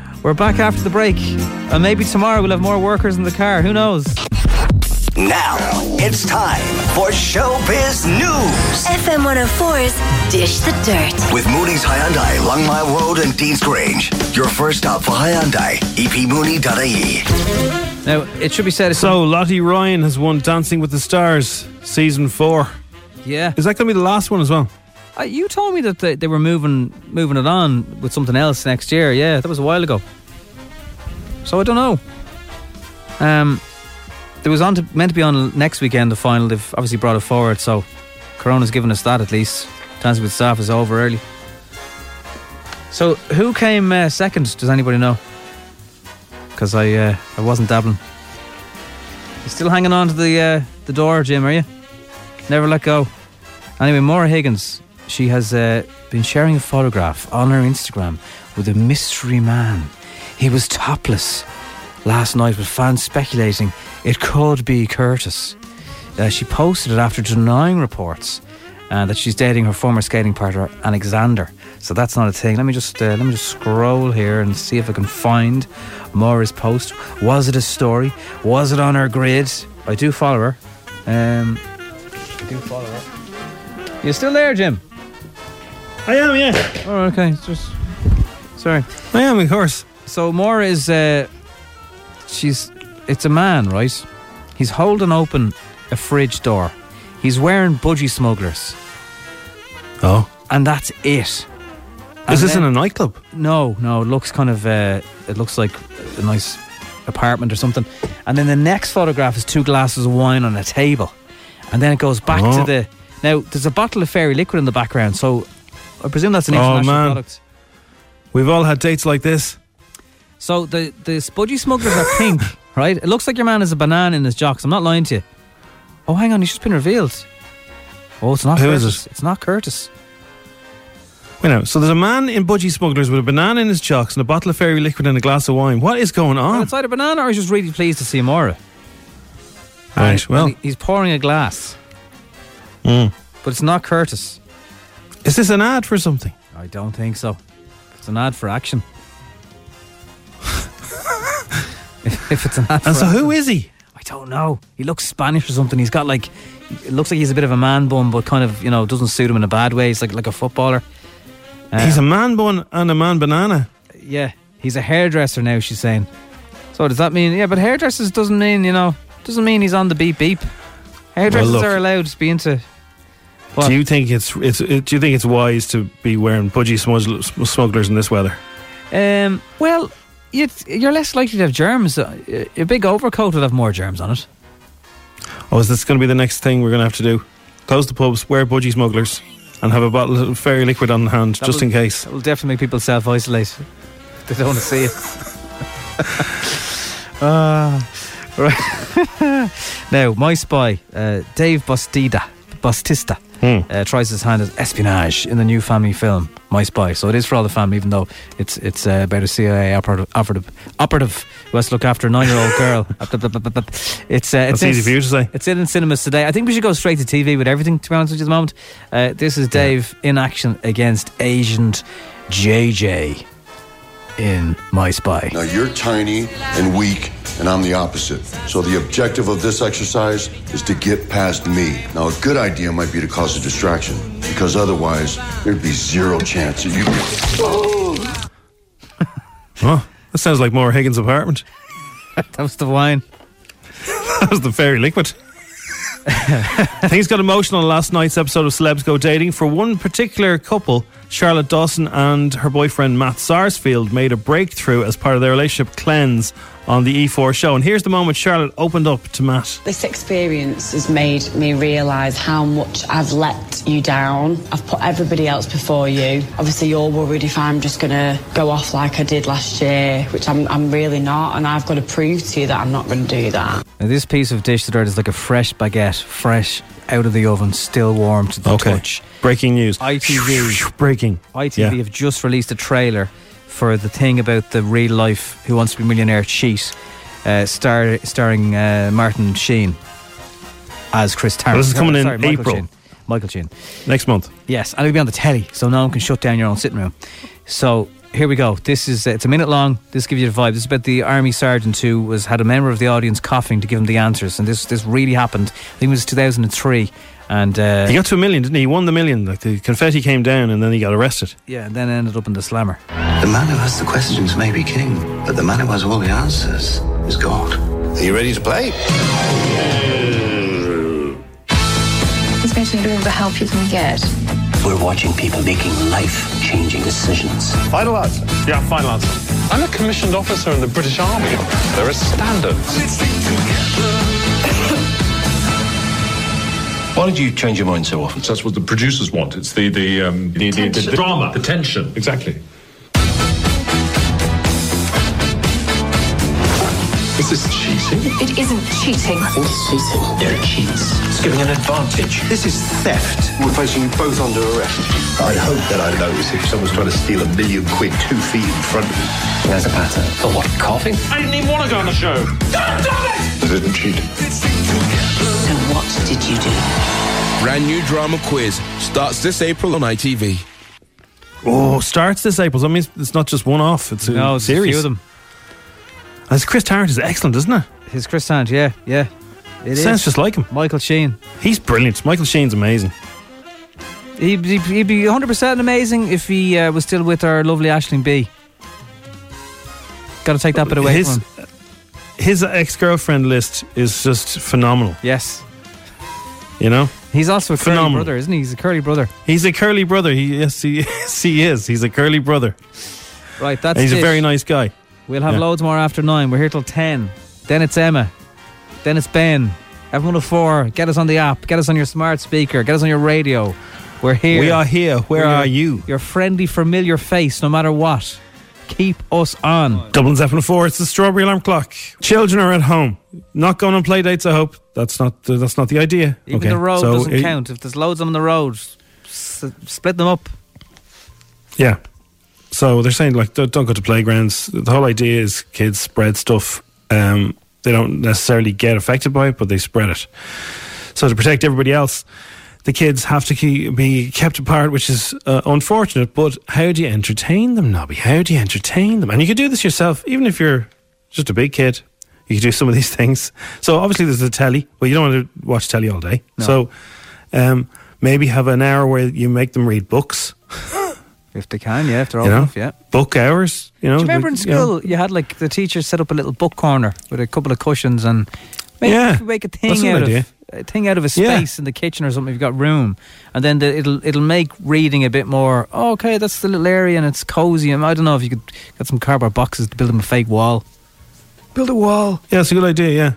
*laughs* we're back after the break. And maybe tomorrow we'll have more workers in the car. Who knows? Now it's time for Showbiz News FM 104's Dish the Dirt. with Mooney's Hyundai, Longmile Road, and Deansgrange. Your first stop for Hyundai, epmooney.ie. Now, it should be said. So Lottie Ryan has won Dancing with the Stars season four. Yeah, is that going to be the last one as well? Uh, you told me that they, they were moving moving it on with something else next year. Yeah, that was a while ago. So I don't know. Um, there was on to, meant to be on next weekend. The final. They've obviously brought it forward. So Corona's given us that at least. Dancing with Staff is over early. So who came uh, second? Does anybody know? Because I uh, I wasn't dabbling. You still hanging on to the uh, the door, Jim? Are you? Never let go. Anyway, Maura Higgins, she has uh, been sharing a photograph on her Instagram with a mystery man. He was topless last night, with fans speculating it could be Curtis. Uh, she posted it after denying reports uh, that she's dating her former skating partner Alexander. So that's not a thing. Let me just uh, let me just scroll here and see if I can find Maura's post. Was it a story? Was it on her grid? I do follow her. Um, I do follow her. You still there, Jim? I am, yeah. Oh, okay. It's just sorry. I am, of course. So Maura is uh, she's it's a man, right? He's holding open a fridge door. He's wearing budgie smugglers. Oh. And that's it. Is this then- in a nightclub? No, no. It looks kind of. Uh, it looks like a nice apartment or something. And then the next photograph is two glasses of wine on a table, and then it goes back Oh. to the. Now there's a bottle of fairy liquid in the background, so I presume that's an Oh, international man. product. We've all had dates like this. So the the spudgy smugglers are pink, *laughs* right? It looks like your man has a banana in his jocks. I'm not lying to you. Oh, hang on, he's just been revealed. Oh, it's not Who is Curtis. It's not Curtis. Wait now, so there's a man in Budgie Smugglers with a banana in his jocks and a bottle of fairy liquid and a glass of wine. What is going Well, on? it's either banana or he's just really pleased to see Maura. Right, well, And he's pouring a glass, mm. but it's not Curtis. is this an ad for something? I don't think so. It's an ad for action. If, if it's an And so who is he? I don't know. He looks Spanish or something. He's got like, it looks like he's a bit of a man bun, but kind of you know doesn't suit him in a bad way. He's like like a footballer. Uh, He's a man bun and a man banana. yeah. He's a hairdresser now. She's saying. So does that mean yeah? But hairdressers doesn't mean you know doesn't mean he's on the beep beep. Hairdressers look. are allowed to be into. What? Do you think it's it's it, do you think it's wise to be wearing Budgie smugglers, smugglers in this weather? Um. Well, you're less likely to have germs. Uh, A big overcoat would have more germs on it. Oh, is this going to be the next thing we're going to have to do? Close the pubs, wear Budgie smugglers, and have a bottle of fairy liquid on hand That just will- in case. That will definitely make people self isolate. *laughs* They don't want to see it. *laughs* Ah, *laughs* right. now, my spy, uh, Dave Bastida, Bastista, Hmm. uh, tries his hand at espionage in the new family film, My Spy. So it is for all the family, even though it's it's uh, about a CIA operative, operative, operative who has to look after a nine year old girl. *laughs* it's uh, it's That's easy for you to say. It's in, in cinemas today. I think we should go straight to TV with everything. To be honest with you, at the moment, uh, this is Dave in action against Agent JJ in My Spy. Now you're tiny and weak, and I'm the opposite. So the objective of this exercise is to get past me. Now a good idea might be to cause a distraction, because otherwise there'd be zero chance of you. Oh, *laughs* that sounds like Maura Higgins' apartment. *laughs* that was the wine. that was the fairy liquid. *laughs* Things got emotional in last night's episode of Celebs Go Dating. For one particular couple, Charlotte Dawson and her boyfriend Matt Sarsfield made a breakthrough as part of their relationship cleanse on the E4 show. And here's the moment Charlotte opened up to Matt. This experience has made me realise how much I've let you down. I've put everybody else before you. Obviously, you're worried if I'm just going to go off like I did last year, which I'm, I'm really not. And I've got to prove to you that I'm not going to do that. Now, this piece of dish to dirt is like a fresh baguette, fresh out of the oven, still warm to the Okay. touch. Breaking news. ITV. Breaking. ITV Yeah. have just released a trailer for the thing about the real life Who Wants to Be a Millionaire cheat, uh, star, starring uh, Martin Sheen as Chris Tarrant. Well, this is coming in Sorry, Michael April. Sheen. Michael Sheen. Next month. Yes, and it'll be on the telly, so no one can shut down your own sitting room. So here we go. This is it's a minute long. This gives you the vibe. This is about the army sergeant who was had a member of the audience coughing to give him the answers, and this this really happened. I think it was 2003, and uh, He got to a million, didn't he? He won the million. Like the confetti came down and then he got arrested. yeah, and then ended up in the slammer. The man who has the questions may be king, but the man who has all the answers is God. Are you ready to play? Especially with all the help you can get. We're watching people making life-changing decisions. Final answer. Yeah, final answer. I'm a commissioned officer in the British Army. There are standards. *laughs* Why did you change your mind so often? That's what the producers want. It's the the um, the, the, the, the drama, the tension. Exactly. It isn't cheating. I think It's cheating. They're cheats. It's giving an advantage. This is theft. We're placing you both under arrest. I hope that I notice if someone's trying to steal a million quid two feet in front of me. There's a pattern. For what? Coughing? I didn't even want to go on the show. I didn't cheat. So what did you do? Brand new drama quiz starts this April on ITV. Oh, starts this April. So that means it's not just one off. It's a No, there's a series. few of them. As Chris Tarrant is excellent, isn't it? His Chris Tarrant, yeah, yeah. It Sounds is. just like him. Michael Sheen. He's brilliant. Michael Sheen's amazing. He'd, he'd, he'd be 100% amazing if he uh, was still with our lovely Aisling Bea. Got to take that bit away his, from him. His ex girlfriend list is just phenomenal. Yes. You know? He's also a curly brother, isn't he? He's a curly brother. He's a curly brother. He, yes, he, *laughs* yes, he is. He's a curly brother. Right, that's And he's a very nice guy. We'll have Yeah. loads more after nine. We're here till 10. Then it's Emma. Then it's Ben. F104. Get us on the app. Get us on your smart speaker. Get us on your radio. We're here. We are here. Where We're are your- you? Your friendly, familiar face, no matter what. Keep us on. Dublin's F4, it's the strawberry alarm clock. Children are at home. Not going on play dates, I hope. That's not the, that's not the idea. Even Okay, the road so doesn't it- count. If there's loads on the road, s- split them up. Yeah. So they're saying like don't, don't go to playgrounds. The whole idea is kids spread stuff. Um, they don't necessarily get affected by it, but they spread it. So to protect everybody else, the kids have to keep, be kept apart, which is uh, unfortunate. But how do you entertain them, Nobby? How do you entertain them? And you can do this yourself, even if you're just a big kid. You can do some of these *laughs* things. So obviously there's the telly. Well, you don't want to watch telly all day. No. So um, maybe have an hour where you make them read books. *laughs* If they can, yeah, if they're old You know? enough, yeah. book hours. You know, Do you remember in like, you know. school you had like the teachers set up a little book corner with a couple of cushions and make, Yeah, make a thing an out idea. of a thing out of a Yeah. space in the kitchen or something if you've got room, and then the, it'll it'll make reading a bit more. Oh, okay, that's the little area and it's cozy. And I don't know if you could get some cardboard boxes to build them a fake wall. Build a wall. Yeah, it's a good idea. Yeah,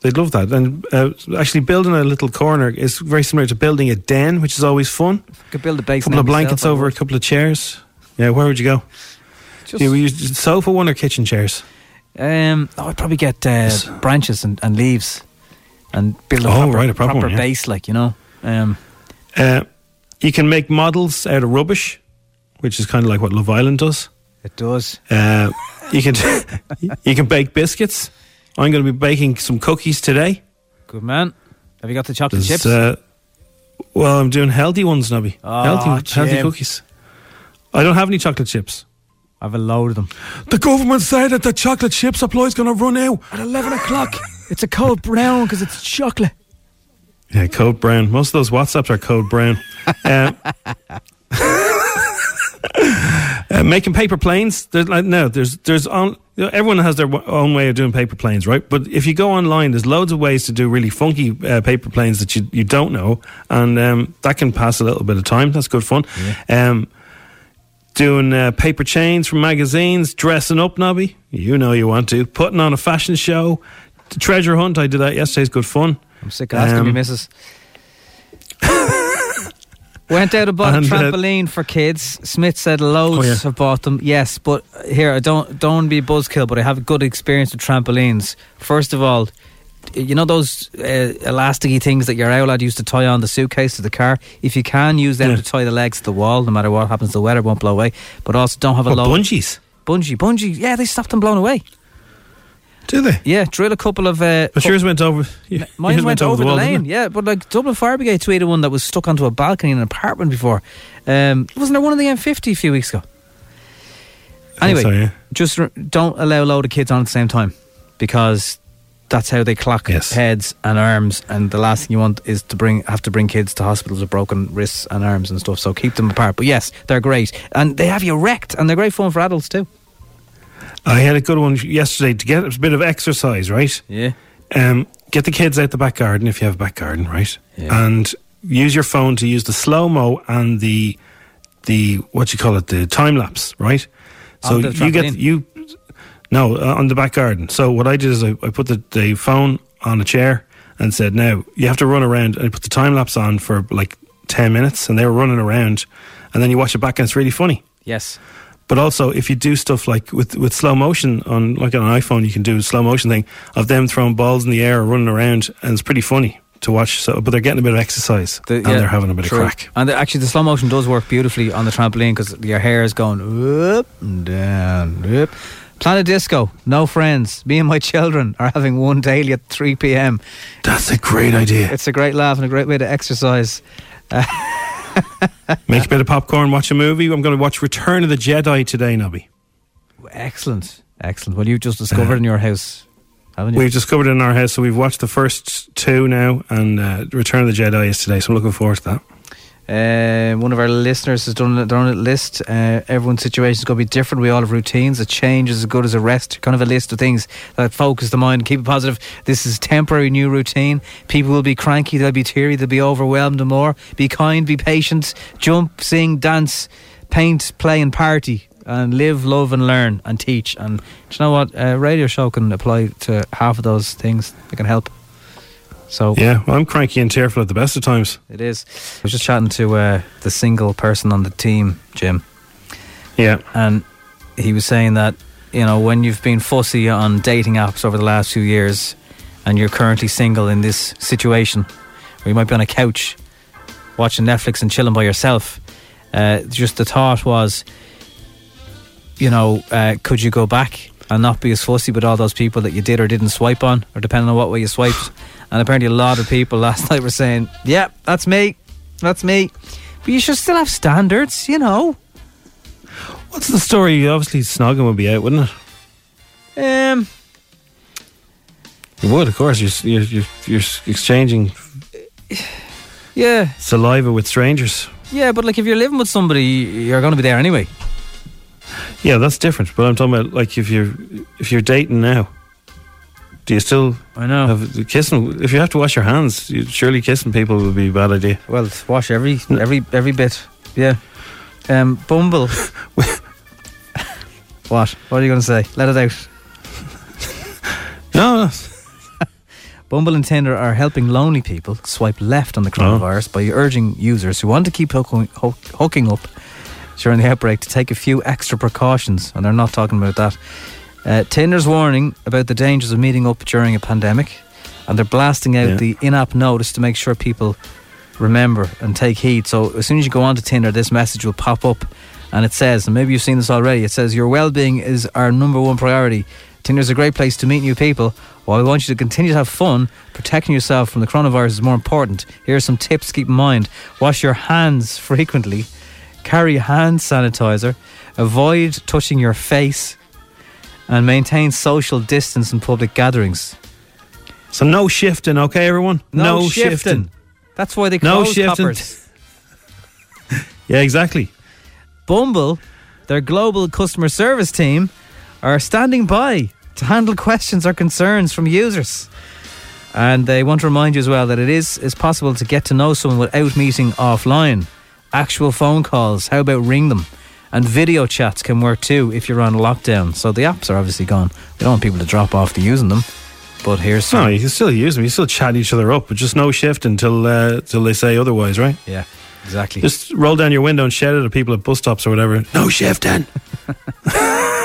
they'd love that. And uh, actually, building a little corner is very similar to building a den, which is always fun. You Could build a A base. couple of blankets over a couple of chairs. Yeah, where would you go? Just- we use sofa one or kitchen chairs? Um, oh, I'd probably get uh, branches and, and leaves and build a Oh, proper, right, a proper one, yeah. base, like you know. Um, Uh, you can make models out of rubbish, which is kind of like what Love Island does. it does. Uh, you can *laughs* you can bake biscuits. I'm going to be baking some cookies today. Good man. Have you got the chocolate There's, chips? Uh, well, I'm doing healthy ones, Nobby. Oh, healthy, healthy cookies. I don't have any chocolate chips. I've a load of them. The government said that the chocolate chip supply is going to run out. At 11 o'clock. *laughs* it's a cold brown because it's chocolate. Yeah, code brown. Most of those WhatsApps are code brown. *laughs* Um, making paper planes. There's like no. There's there's on. You know, everyone has their w- own way of doing paper planes, right? But if you go online, there's loads of ways to do really funky uh, paper planes that you you don't know, and um, that can pass a little bit of time. That's good fun. Um, doing uh, paper chains from magazines, dressing up, Nobby. You know you want to. Putting on a fashion show. Treasure hunt. I did that yesterday. It's good fun. I'm sick of asking Um, me, missus. *laughs* Went out and bought And, a uh, trampoline for kids. Smith said loads Oh, yeah. have bought them. Yes, but here I don't don't be a buzzkill, but I have a good experience with trampolines. First of all, you know those uh, elasticy things that your owl lad used to tie on the suitcase to the car. If you can use them Yeah. to tie the legs to the wall, no matter what happens, the weather won't blow away. But also don't have a What, load. bungees? Bungee, bungee. Yeah, they stopped them blown away. Do they? Yeah, drill a couple of. Uh, But yours went over. yeah, Mine yours went, over, the, wall, lane, yeah. But like Dublin Fire Brigade tweeted one that was stuck onto a balcony in an apartment before. Um, wasn't there one on the M50 a few weeks ago? Anyway, so, yeah. just re- don't allow a load of kids on at the same time because that's how they clock heads and arms. And the last thing you want is to bring have to bring kids to hospitals with broken wrists and arms and stuff. So keep them apart. But yes, they're great and they have you wrecked and they're great fun for adults too. I had a good one yesterday to get a bit of exercise, right? Yeah. Um, get the kids out the back garden if you have a back garden, right? Yeah. And use your phone to use the slow mo and the the what you call it, the time lapse, right? So On the you get you no uh, on the back garden. So what I did is I, I put the, the phone on a chair and said, "Now you have to run around." And I put the time lapse on for like ten minutes, and they were running around, and then you watch it back, and it's really funny. Yes. But also, if you do stuff like with with slow motion on like on an iPhone, you can do a slow motion thing of them throwing balls in the air or running around, and it's pretty funny to watch. So, but they're getting a bit of exercise The- and yeah, they're having a bit true. of craic. And the, actually, the slow motion does work beautifully on the trampoline because your hair is going up and down, up. Planet Disco, no friends. Me and my children are having one daily at 3 p.m. That's a great idea. It's a great laugh and a great way to exercise. Uh, *laughs* *laughs* Make a bit of popcorn, watch a movie. I'm going to watch Return of the Jedi today, Nobby. excellent, excellent. Well, you've just discovered in your house, haven't you? We've discovered in our house, so we've watched the first two now, and uh, Return of the Jedi is today. So I'm looking forward to that. Uh, one of our listeners has done their own list. Uh, everyone's situation is going to be different. We all have routines. A change is as good as a rest. Kind of a list of things that focus the mind, keep it positive. This is temporary new routine. People will be cranky, they'll be teary, they'll be overwhelmed and more. Be kind, be patient, jump, sing, dance, paint, play, and party. And live, love, and learn, and teach. And do you know what? A radio show can apply to half of those things. It can help. So Yeah, well, I'm cranky and tearful at the best of times. it is. I was just chatting to uh, the single person on the team, Jim. Yeah. And he was saying that you know when you've been fussy on dating apps over the last few years, and you're currently single in this situation, or you might be on a couch watching Netflix and chilling by yourself. Uh, just the thought was, you know, uh, could you go back and not be as fussy with all those people that you did or didn't swipe on, or depending on what way you swiped? And apparently, a lot of people *laughs* last night were saying, "Yeah, that's me, that's me." But you should still have standards, you know. What's the story? Obviously, snogging would be out, wouldn't it? Um, You would, of course. You're you're you're, you're exchanging *sighs* yeah, saliva with strangers. yeah, but like if you're living with somebody, you're going to be there anyway. Yeah, that's different. But I'm talking about like if you're if you're dating now, do you still? I know. Have, kissing. If you have to wash your hands, you, surely kissing people would be a bad idea. Well, wash every every every bit. Yeah. Um, Bumble. *laughs* what? What are you going to say? Let it out. No, no. Bumble and Tinder are helping lonely people swipe left on the coronavirus by urging users who want to keep hooking, hook, hooking up during the outbreak to take a few extra precautions. And they're not talking about that. Uh, Tinder's warning about the dangers of meeting up during a pandemic, and they're blasting out Yeah. the in-app notice to make sure people remember and take heed. So as soon as you go onto Tinder, this message will pop up, and it says, and maybe you've seen this already. It says your well-being is our number one priority. Tinder's a great place to meet new people. While we want you to continue to have fun, protecting yourself from the coronavirus is more important. Here are some tips to keep in mind: wash your hands *laughs* frequently, carry hand sanitizer, avoid touching your face, and maintain social distance in public gatherings. So no shifting, okay, everyone? No, shifting. shifting. That's why they No close shifting. coppers. *laughs* Yeah, exactly. Bumble, their global customer service team, are standing by to handle questions or concerns from users. And they want to remind you as well that it is, is possible to get to know someone without meeting offline. Actual phone calls, how about ring them? And video chats can work too if you're on lockdown. So the apps are obviously gone. We don't want people to drop off to using them. But here's some. No, you can still use them. You still chat each other up, but just no shift until uh, until they say otherwise, right? Yeah, exactly. Just roll down your window and shout at people at bus stops or whatever. No shifting. *laughs*